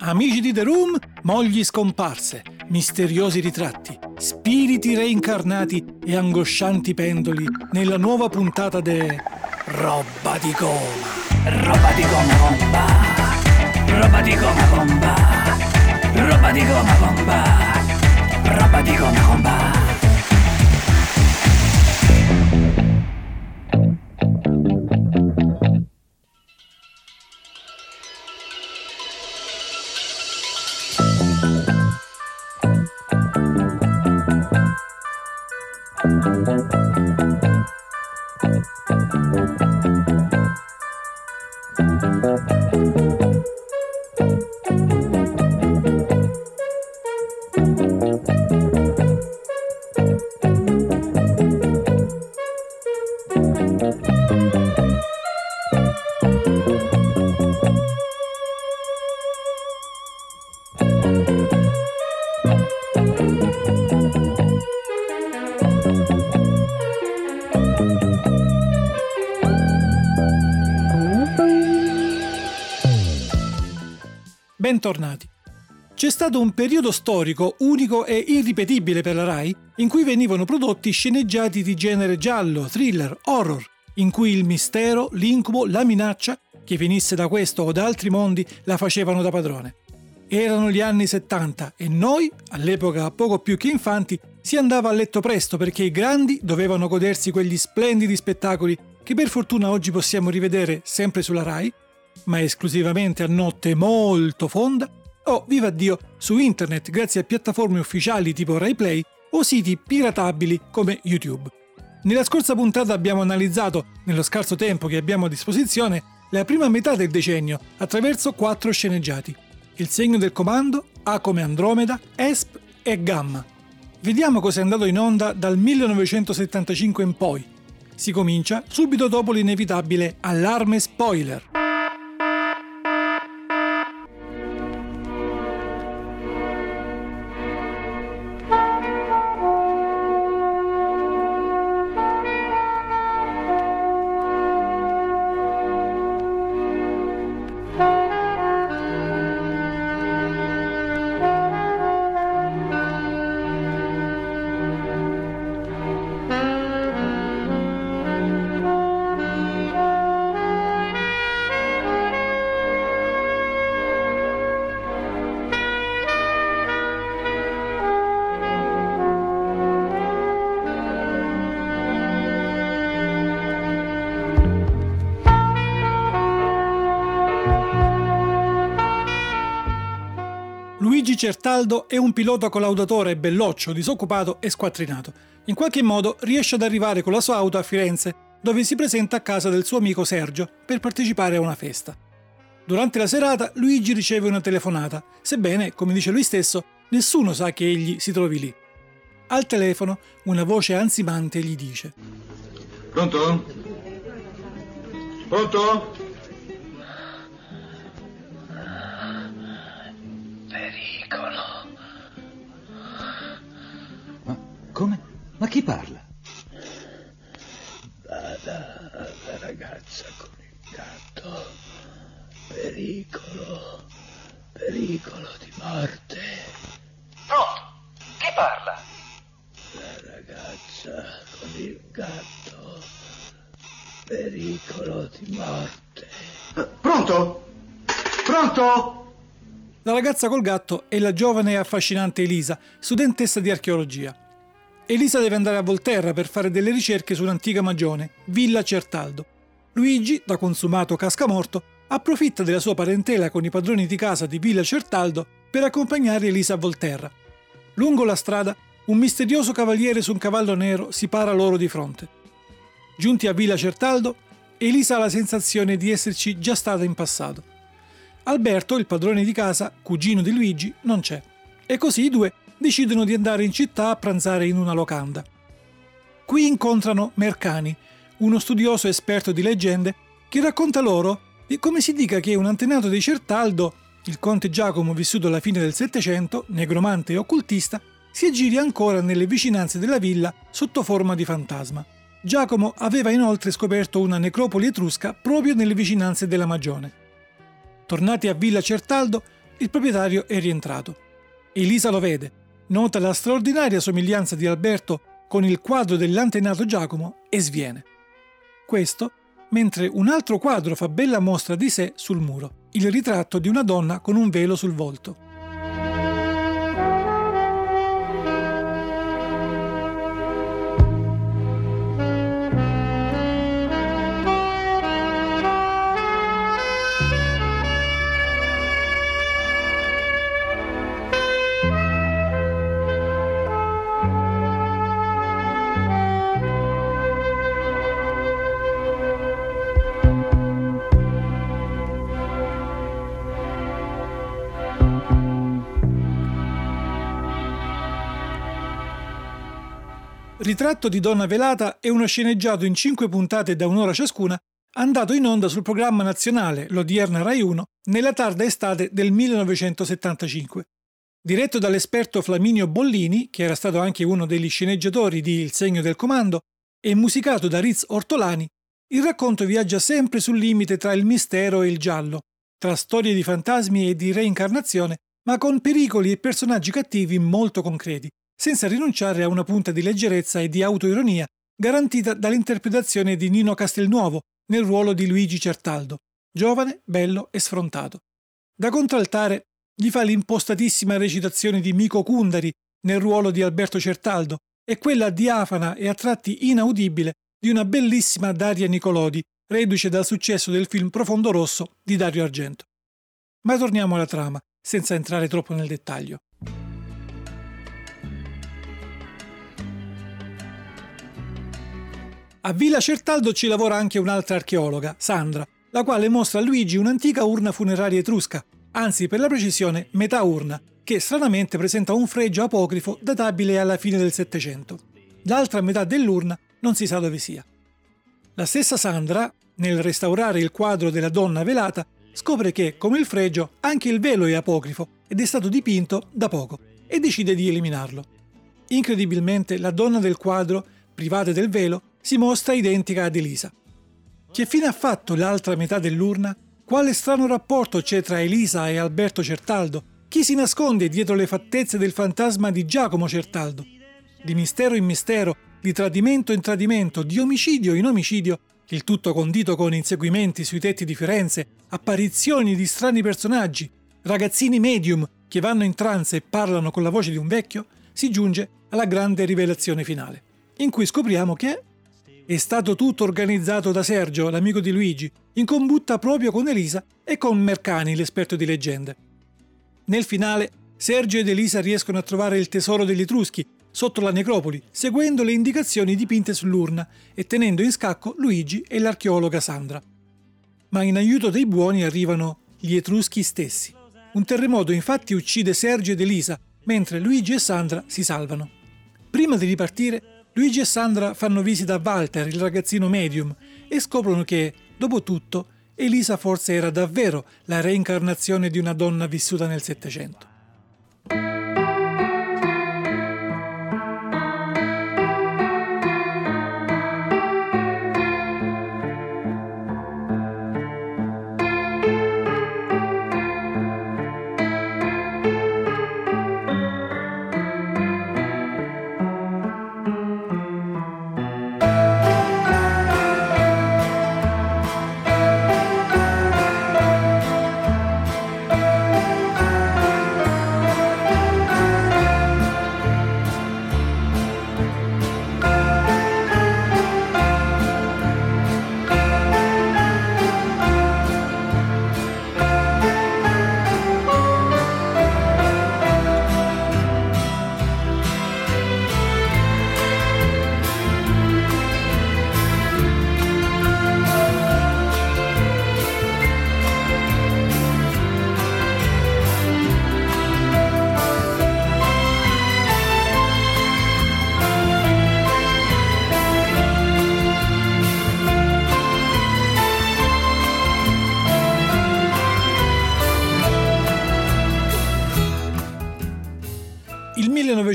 Amici di The Room, mogli scomparse, misteriosi ritratti, spiriti reincarnati e angoscianti pendoli nella nuova puntata de Roba di goma. Roba di goma bomba. Roba di goma bomba. Roba di goma bomba. Roba di goma bomba. Thank you. Bentornati. C'è stato un periodo storico unico e irripetibile per la RAI in cui venivano prodotti sceneggiati di genere giallo, thriller, horror, in cui il mistero, l'incubo, la minaccia, che venisse da questo o da altri mondi, la facevano da padrone. Erano gli anni 70 e noi, all'epoca poco più che infanti, si andava a letto presto perché i grandi dovevano godersi quegli splendidi spettacoli che per fortuna oggi possiamo rivedere sempre sulla RAI ma esclusivamente a notte molto fonda, o viva Dio su internet grazie a piattaforme ufficiali tipo RaiPlay o siti piratabili come YouTube. Nella scorsa puntata abbiamo analizzato, nello scarso tempo che abbiamo a disposizione, la prima metà del decennio attraverso quattro sceneggiati. Il segno del comando, A come Andromeda, ESP e Gamma. Vediamo cosa è andato in onda dal 1975 in poi. Si comincia subito dopo l'inevitabile allarme spoiler. Certaldo è un pilota collaudatore belloccio, disoccupato e squattrinato. In qualche modo riesce ad arrivare con la sua auto a Firenze, dove si presenta a casa del suo amico Sergio per partecipare a una festa. Durante la serata Luigi riceve una telefonata, sebbene, come dice lui stesso, nessuno sa che egli si trovi lì. Al telefono una voce ansimante gli dice Pronto? Pronto? Ma chi parla? Bada alla ragazza con il gatto. Pericolo. Pericolo di morte. Pronto? Chi parla? La ragazza con il gatto. Pericolo di morte. Eh, Pronto? Pronto? La ragazza col gatto è la giovane e affascinante Elisa, studentessa di archeologia. Elisa deve andare a Volterra per fare delle ricerche su un'antica magione, Villa Certaldo. Luigi, da consumato cascamorto, approfitta della sua parentela con i padroni di casa di Villa Certaldo per accompagnare Elisa a Volterra. Lungo la strada, un misterioso cavaliere su un cavallo nero si para loro di fronte. Giunti a Villa Certaldo, Elisa ha la sensazione di esserci già stata in passato. Alberto, il padrone di casa, cugino di Luigi, non c'è. E così i due decidono di andare in città a pranzare in una locanda. Qui incontrano Mercani, uno studioso esperto di leggende, che racconta loro di come si dica che un antenato di Certaldo, il conte Giacomo vissuto alla fine del Settecento, negromante e occultista, si aggiri ancora nelle vicinanze della villa sotto forma di fantasma. Giacomo aveva inoltre scoperto una necropoli etrusca proprio nelle vicinanze della Magione. Tornati a Villa Certaldo, il proprietario è rientrato. Elisa lo vede, nota la straordinaria somiglianza di Alberto con il quadro dell'antenato Giacomo e sviene. Questo mentre un altro quadro fa bella mostra di sé sul muro, il ritratto di una donna con un velo sul volto. Ritratto di Donna Velata è uno sceneggiato in cinque puntate da un'ora ciascuna, andato in onda sul programma nazionale, l'odierna Rai 1, nella tarda estate del 1975. Diretto dall'esperto Flaminio Bollini, che era stato anche uno degli sceneggiatori di Il segno del comando, e musicato da Riz Ortolani, il racconto viaggia sempre sul limite tra il mistero e il giallo, tra storie di fantasmi e di reincarnazione, ma con pericoli e personaggi cattivi molto concreti senza rinunciare a una punta di leggerezza e di autoironia garantita dall'interpretazione di Nino Castelnuovo nel ruolo di Luigi Certaldo, giovane, bello e sfrontato. Da contraltare gli fa l'impostatissima recitazione di Mico Kundari nel ruolo di Alberto Certaldo e quella diafana e a tratti inaudibile di una bellissima Daria Nicolodi, reduce dal successo del film Profondo Rosso di Dario Argento. Ma torniamo alla trama, senza entrare troppo nel dettaglio. A Villa Certaldo ci lavora anche un'altra archeologa, Sandra, la quale mostra a Luigi un'antica urna funeraria etrusca, anzi per la precisione metà urna, che stranamente presenta un fregio apocrifo databile alla fine del Settecento. L'altra metà dell'urna non si sa dove sia. La stessa Sandra, nel restaurare il quadro della donna velata, scopre che, come il fregio, anche il velo è apocrifo ed è stato dipinto da poco e decide di eliminarlo. Incredibilmente la donna del quadro, privata del velo, si mostra identica ad Elisa. Che fine ha fatto l'altra metà dell'urna? Quale strano rapporto c'è tra Elisa e Alberto Certaldo? Chi si nasconde dietro le fattezze del fantasma di Giacomo Certaldo? Di mistero in mistero, di tradimento in tradimento, di omicidio in omicidio, il tutto condito con inseguimenti sui tetti di Firenze, apparizioni di strani personaggi, ragazzini medium che vanno in trance e parlano con la voce di un vecchio, si giunge alla grande rivelazione finale, in cui scopriamo che è stato tutto organizzato da Sergio, l'amico di Luigi, in combutta proprio con Elisa e con Mercani, l'esperto di leggende. Nel finale, Sergio ed Elisa riescono a trovare il tesoro degli Etruschi sotto la necropoli, seguendo le indicazioni dipinte sull'urna e tenendo in scacco Luigi e l'archeologa Sandra. Ma in aiuto dei buoni arrivano gli Etruschi stessi. Un terremoto infatti uccide Sergio ed Elisa, mentre Luigi e Sandra si salvano. Prima di ripartire, Luigi e Sandra fanno visita a Walter, il ragazzino medium, e scoprono che, dopo tutto, Elisa forse era davvero la reincarnazione di una donna vissuta nel Settecento.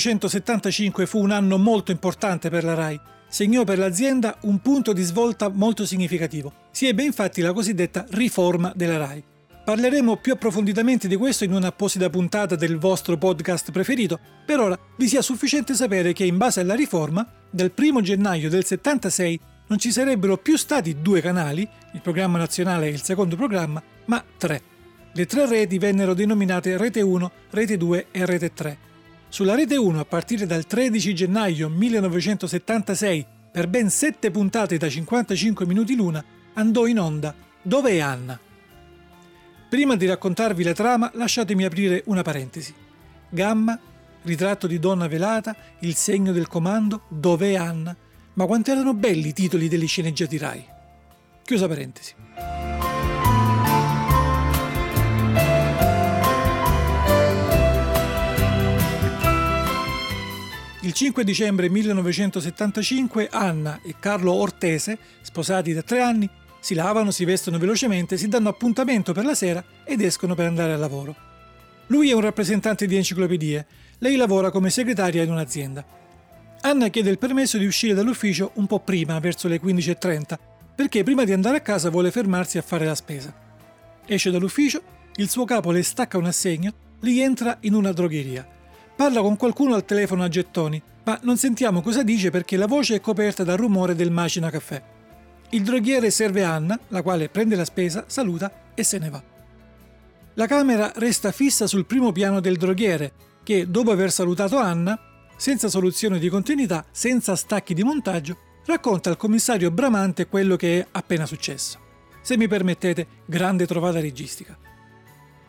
1975 fu un anno molto importante per la RAI. Segnò per l'azienda un punto di svolta molto significativo. Si ebbe infatti la cosiddetta riforma della RAI. Parleremo più approfonditamente di questo in un'apposita puntata del vostro podcast preferito. Per ora vi sia sufficiente sapere che in base alla riforma, dal 1 gennaio del 76 non ci sarebbero più stati due canali, il programma nazionale e il secondo programma, ma tre. Le tre reti vennero denominate Rete 1, Rete 2 e Rete 3. Sulla Rete 1 a partire dal 13 gennaio 1976, per ben sette puntate da 55 minuti l'una, andò in onda Dove è Anna? Prima di raccontarvi la trama, lasciatemi aprire una parentesi. Gamma, ritratto di donna velata, il segno del comando, Dove è Anna? Ma quanto erano belli i titoli delle sceneggiati Rai. Chiusa parentesi. Il 5 dicembre 1975 Anna e Carlo Ortese, sposati da tre anni, si lavano, si vestono velocemente, si danno appuntamento per la sera ed escono per andare al lavoro. Lui è un rappresentante di enciclopedie, lei lavora come segretaria in un'azienda. Anna chiede il permesso di uscire dall'ufficio un po' prima, verso le 15.30, perché prima di andare a casa vuole fermarsi a fare la spesa. Esce dall'ufficio, il suo capo le stacca un assegno, rientra in una drogheria. Parla con qualcuno al telefono a gettoni, ma non sentiamo cosa dice perché la voce è coperta dal rumore del macina caffè. Il droghiere serve Anna, la quale prende la spesa, saluta e se ne va. La camera resta fissa sul primo piano del droghiere, che dopo aver salutato Anna, senza soluzione di continuità, senza stacchi di montaggio, racconta al commissario Bramante quello che è appena successo. Se mi permettete, grande trovata registica.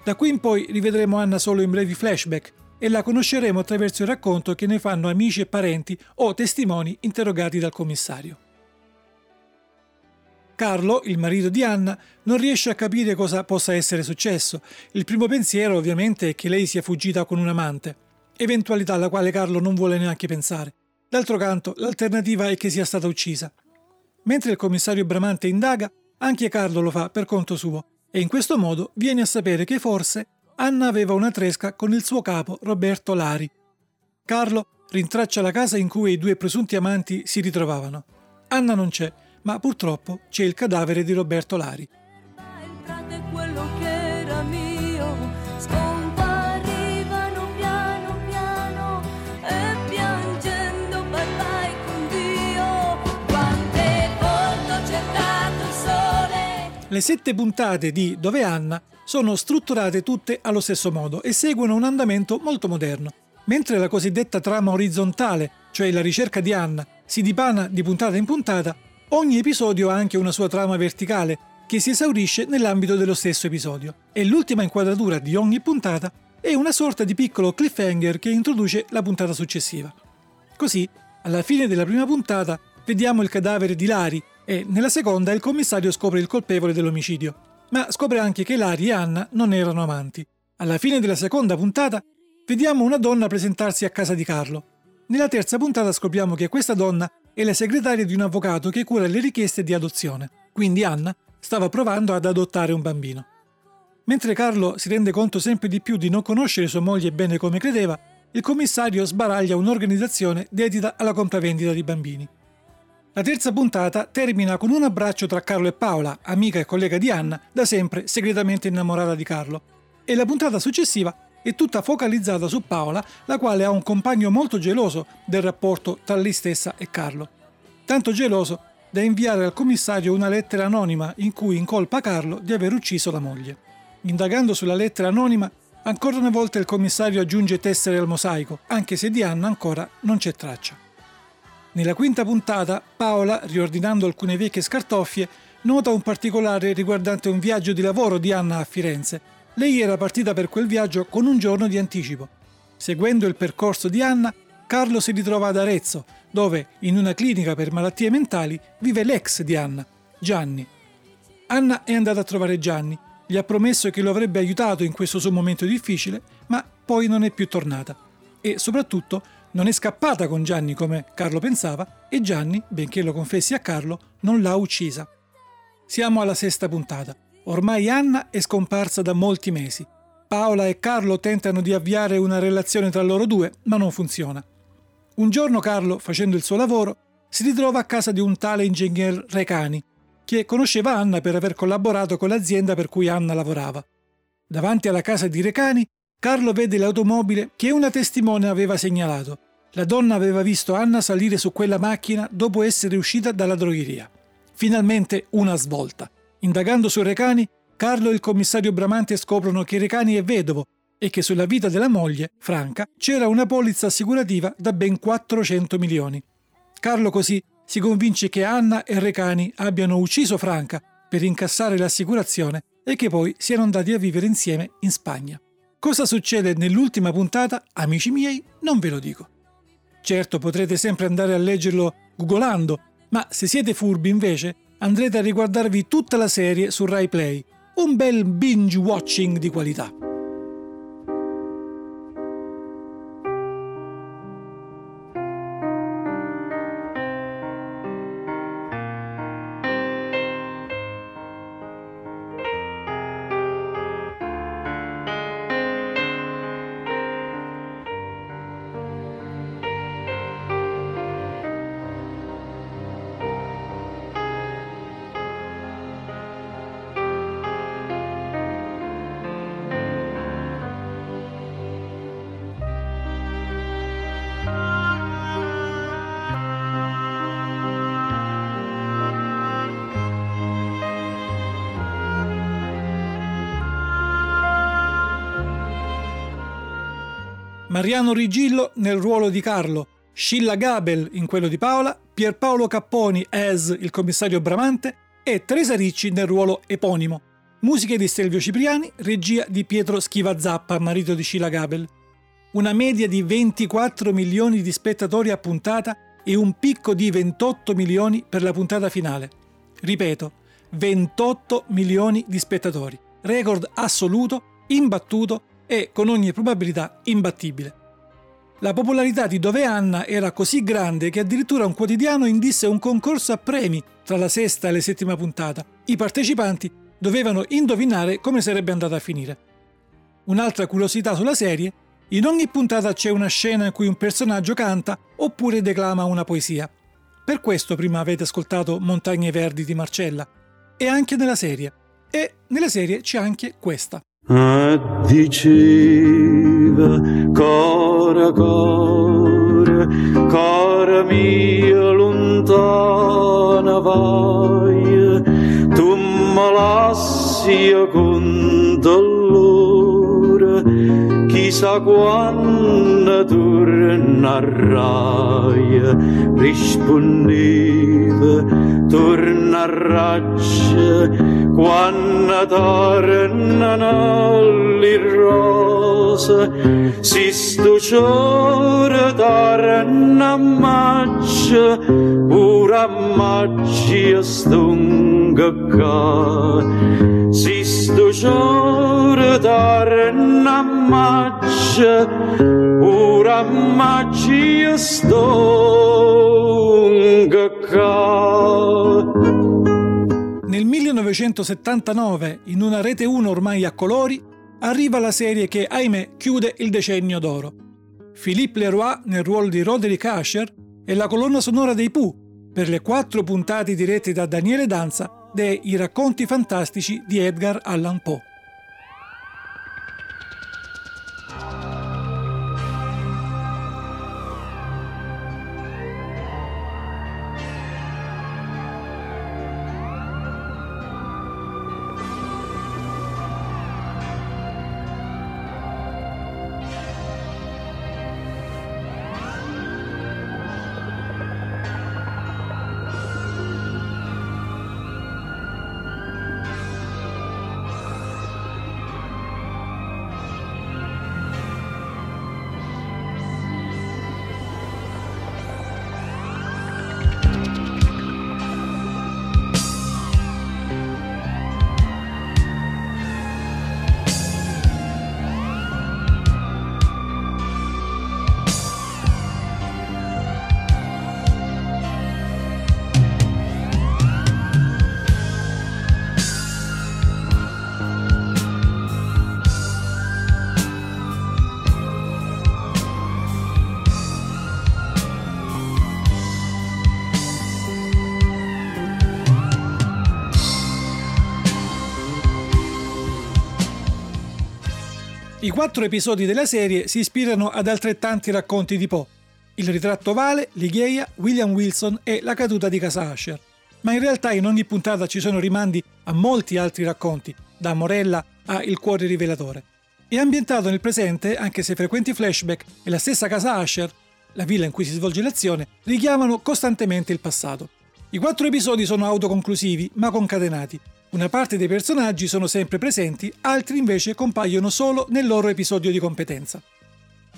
Da qui in poi rivedremo Anna solo in brevi flashback, e la conosceremo attraverso il racconto che ne fanno amici e parenti o testimoni interrogati dal commissario. Carlo, il marito di Anna, non riesce a capire cosa possa essere successo. Il primo pensiero ovviamente è che lei sia fuggita con un amante, eventualità alla quale Carlo non vuole neanche pensare. D'altro canto, l'alternativa è che sia stata uccisa. Mentre il commissario Bramante indaga, anche Carlo lo fa per conto suo e in questo modo viene a sapere che forse Anna aveva una tresca con il suo capo Roberto Lari. Carlo rintraccia la casa in cui i due presunti amanti si ritrovavano. Anna non c'è, ma purtroppo c'è il cadavere di Roberto Lari. Le sette puntate di Dove Anna sono strutturate tutte allo stesso modo e seguono un andamento molto moderno. Mentre la cosiddetta trama orizzontale, cioè la ricerca di Anna, si dipana di puntata in puntata, ogni episodio ha anche una sua trama verticale che si esaurisce nell'ambito dello stesso episodio. E l'ultima inquadratura di ogni puntata è una sorta di piccolo cliffhanger che introduce la puntata successiva. Così, alla fine della prima puntata, vediamo il cadavere di Lari e nella seconda il commissario scopre il colpevole dell'omicidio ma scopre anche che Lari e Anna non erano amanti. Alla fine della seconda puntata vediamo una donna presentarsi a casa di Carlo. Nella terza puntata scopriamo che questa donna è la segretaria di un avvocato che cura le richieste di adozione, quindi Anna stava provando ad adottare un bambino. Mentre Carlo si rende conto sempre di più di non conoscere sua moglie bene come credeva, il commissario sbaraglia un'organizzazione dedita alla compravendita di bambini. La terza puntata termina con un abbraccio tra Carlo e Paola, amica e collega di Anna, da sempre segretamente innamorata di Carlo. E la puntata successiva è tutta focalizzata su Paola, la quale ha un compagno molto geloso del rapporto tra lei stessa e Carlo. Tanto geloso da inviare al commissario una lettera anonima in cui incolpa Carlo di aver ucciso la moglie. Indagando sulla lettera anonima, ancora una volta il commissario aggiunge tessere al mosaico, anche se di Anna ancora non c'è traccia. Nella quinta puntata, Paola, riordinando alcune vecchie scartoffie, nota un particolare riguardante un viaggio di lavoro di Anna a Firenze. Lei era partita per quel viaggio con un giorno di anticipo. Seguendo il percorso di Anna, Carlo si ritrova ad Arezzo, dove, in una clinica per malattie mentali, vive l'ex di Anna, Gianni. Anna è andata a trovare Gianni, gli ha promesso che lo avrebbe aiutato in questo suo momento difficile, ma poi non è più tornata. E soprattutto non è scappata con Gianni come Carlo pensava e Gianni, benché lo confessi a Carlo, non l'ha uccisa. Siamo alla sesta puntata. Ormai Anna è scomparsa da molti mesi. Paola e Carlo tentano di avviare una relazione tra loro due, ma non funziona. Un giorno Carlo, facendo il suo lavoro, si ritrova a casa di un tale ingegner Recani, che conosceva Anna per aver collaborato con l'azienda per cui Anna lavorava. Davanti alla casa di Recani, Carlo vede l'automobile che una testimone aveva segnalato. La donna aveva visto Anna salire su quella macchina dopo essere uscita dalla drogheria. Finalmente una svolta. Indagando su Recani, Carlo e il commissario Bramante scoprono che Recani è vedovo e che sulla vita della moglie, Franca, c'era una polizza assicurativa da ben 400 milioni. Carlo così si convince che Anna e Recani abbiano ucciso Franca per incassare l'assicurazione e che poi siano andati a vivere insieme in Spagna. Cosa succede nell'ultima puntata, amici miei, non ve lo dico. Certo, potrete sempre andare a leggerlo googolando, ma se siete furbi invece andrete a riguardarvi tutta la serie su Rai Play. Un bel binge watching di qualità. Mariano Rigillo nel ruolo di Carlo, Scilla Gabel in quello di Paola, Pierpaolo Capponi as il commissario Bramante e Teresa Ricci nel ruolo eponimo. Musiche di Stelvio Cipriani, regia di Pietro Schiva Zappa, marito di Scilla Gabel. Una media di 24 milioni di spettatori a puntata e un picco di 28 milioni per la puntata finale. Ripeto, 28 milioni di spettatori. Record assoluto, imbattuto e con ogni probabilità imbattibile. La popolarità di Dove Anna era così grande che addirittura un quotidiano indisse un concorso a premi tra la sesta e la settima puntata. I partecipanti dovevano indovinare come sarebbe andata a finire. Un'altra curiosità sulla serie, in ogni puntata c'è una scena in cui un personaggio canta oppure declama una poesia. Per questo prima avete ascoltato Montagne Verdi di Marcella. E anche nella serie. E nella serie c'è anche questa. Diceva cora cora cora mia lontana vai tu me lasci con dolore chissà quando tornerai. Rispondeva tornerai quando tornano le rose. Si sto ciore torna maccia pura maccia stunga si sto ciore torna maccia pura maccia stunga ca Nel 1979, in una rete 1 ormai a colori, arriva la serie che, ahimè, chiude il decennio d'oro. Philippe Leroy nel ruolo di Roderick Asher e la colonna sonora dei Pooh per le quattro puntate dirette da Daniele Danza dei racconti fantastici di Edgar Allan Poe. I quattro episodi della serie si ispirano ad altrettanti racconti di Poe. Il ritratto ovale, Ligheia, William Wilson e La caduta di casa Asher. Ma in realtà in ogni puntata ci sono rimandi a molti altri racconti, da Morella a Il cuore rivelatore. È ambientato nel presente, anche se frequenti flashback e la stessa casa Asher, la villa in cui si svolge l'azione, richiamano costantemente il passato. I quattro episodi sono autoconclusivi, ma concatenati. Una parte dei personaggi sono sempre presenti, altri invece compaiono solo nel loro episodio di competenza.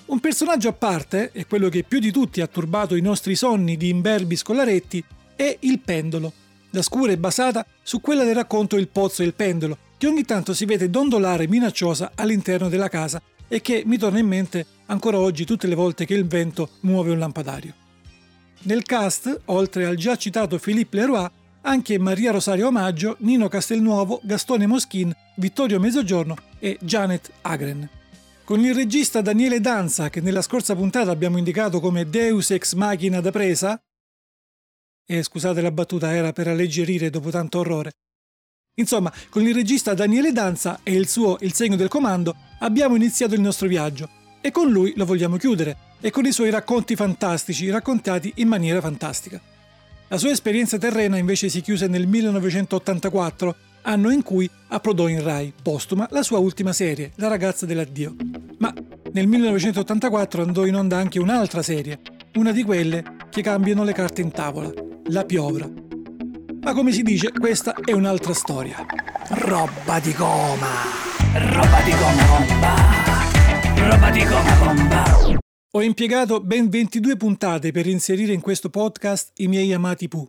Un personaggio a parte, e quello che più di tutti ha turbato i nostri sonni di imberbi scolaretti, è il pendolo. La scura è basata su quella del racconto Il pozzo e il pendolo, che ogni tanto si vede dondolare minacciosa all'interno della casa e che mi torna in mente ancora oggi tutte le volte che il vento muove un lampadario. Nel cast, oltre al già citato Philippe Leroy, anche Maria Rosario Omaggio, Nino Castelnuovo, Gastone Moschin, Vittorio Mezzogiorno e Janet Agren. Con il regista Daniele Danza, che nella scorsa puntata abbiamo indicato come Deus ex machina da presa, e scusate la battuta, era per alleggerire dopo tanto orrore. Insomma, con il regista Daniele Danza e il suo Il segno del comando abbiamo iniziato il nostro viaggio e con lui lo vogliamo chiudere e con i suoi racconti fantastici raccontati in maniera fantastica. La sua esperienza terrena invece si chiuse nel 1984, anno in cui approdò in Rai, postuma, la sua ultima serie, La ragazza dell'addio. Ma nel 1984 andò in onda anche un'altra serie, una di quelle che cambiano le carte in tavola, La piovra. Ma come si dice, questa è un'altra storia. Roba di goma. Roba di goma bomba. Roba di goma bomba. Ho impiegato ben 22 puntate per inserire in questo podcast i miei amati Pooh.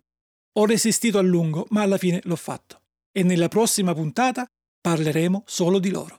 Ho resistito a lungo, ma alla fine l'ho fatto. E nella prossima puntata parleremo solo di loro.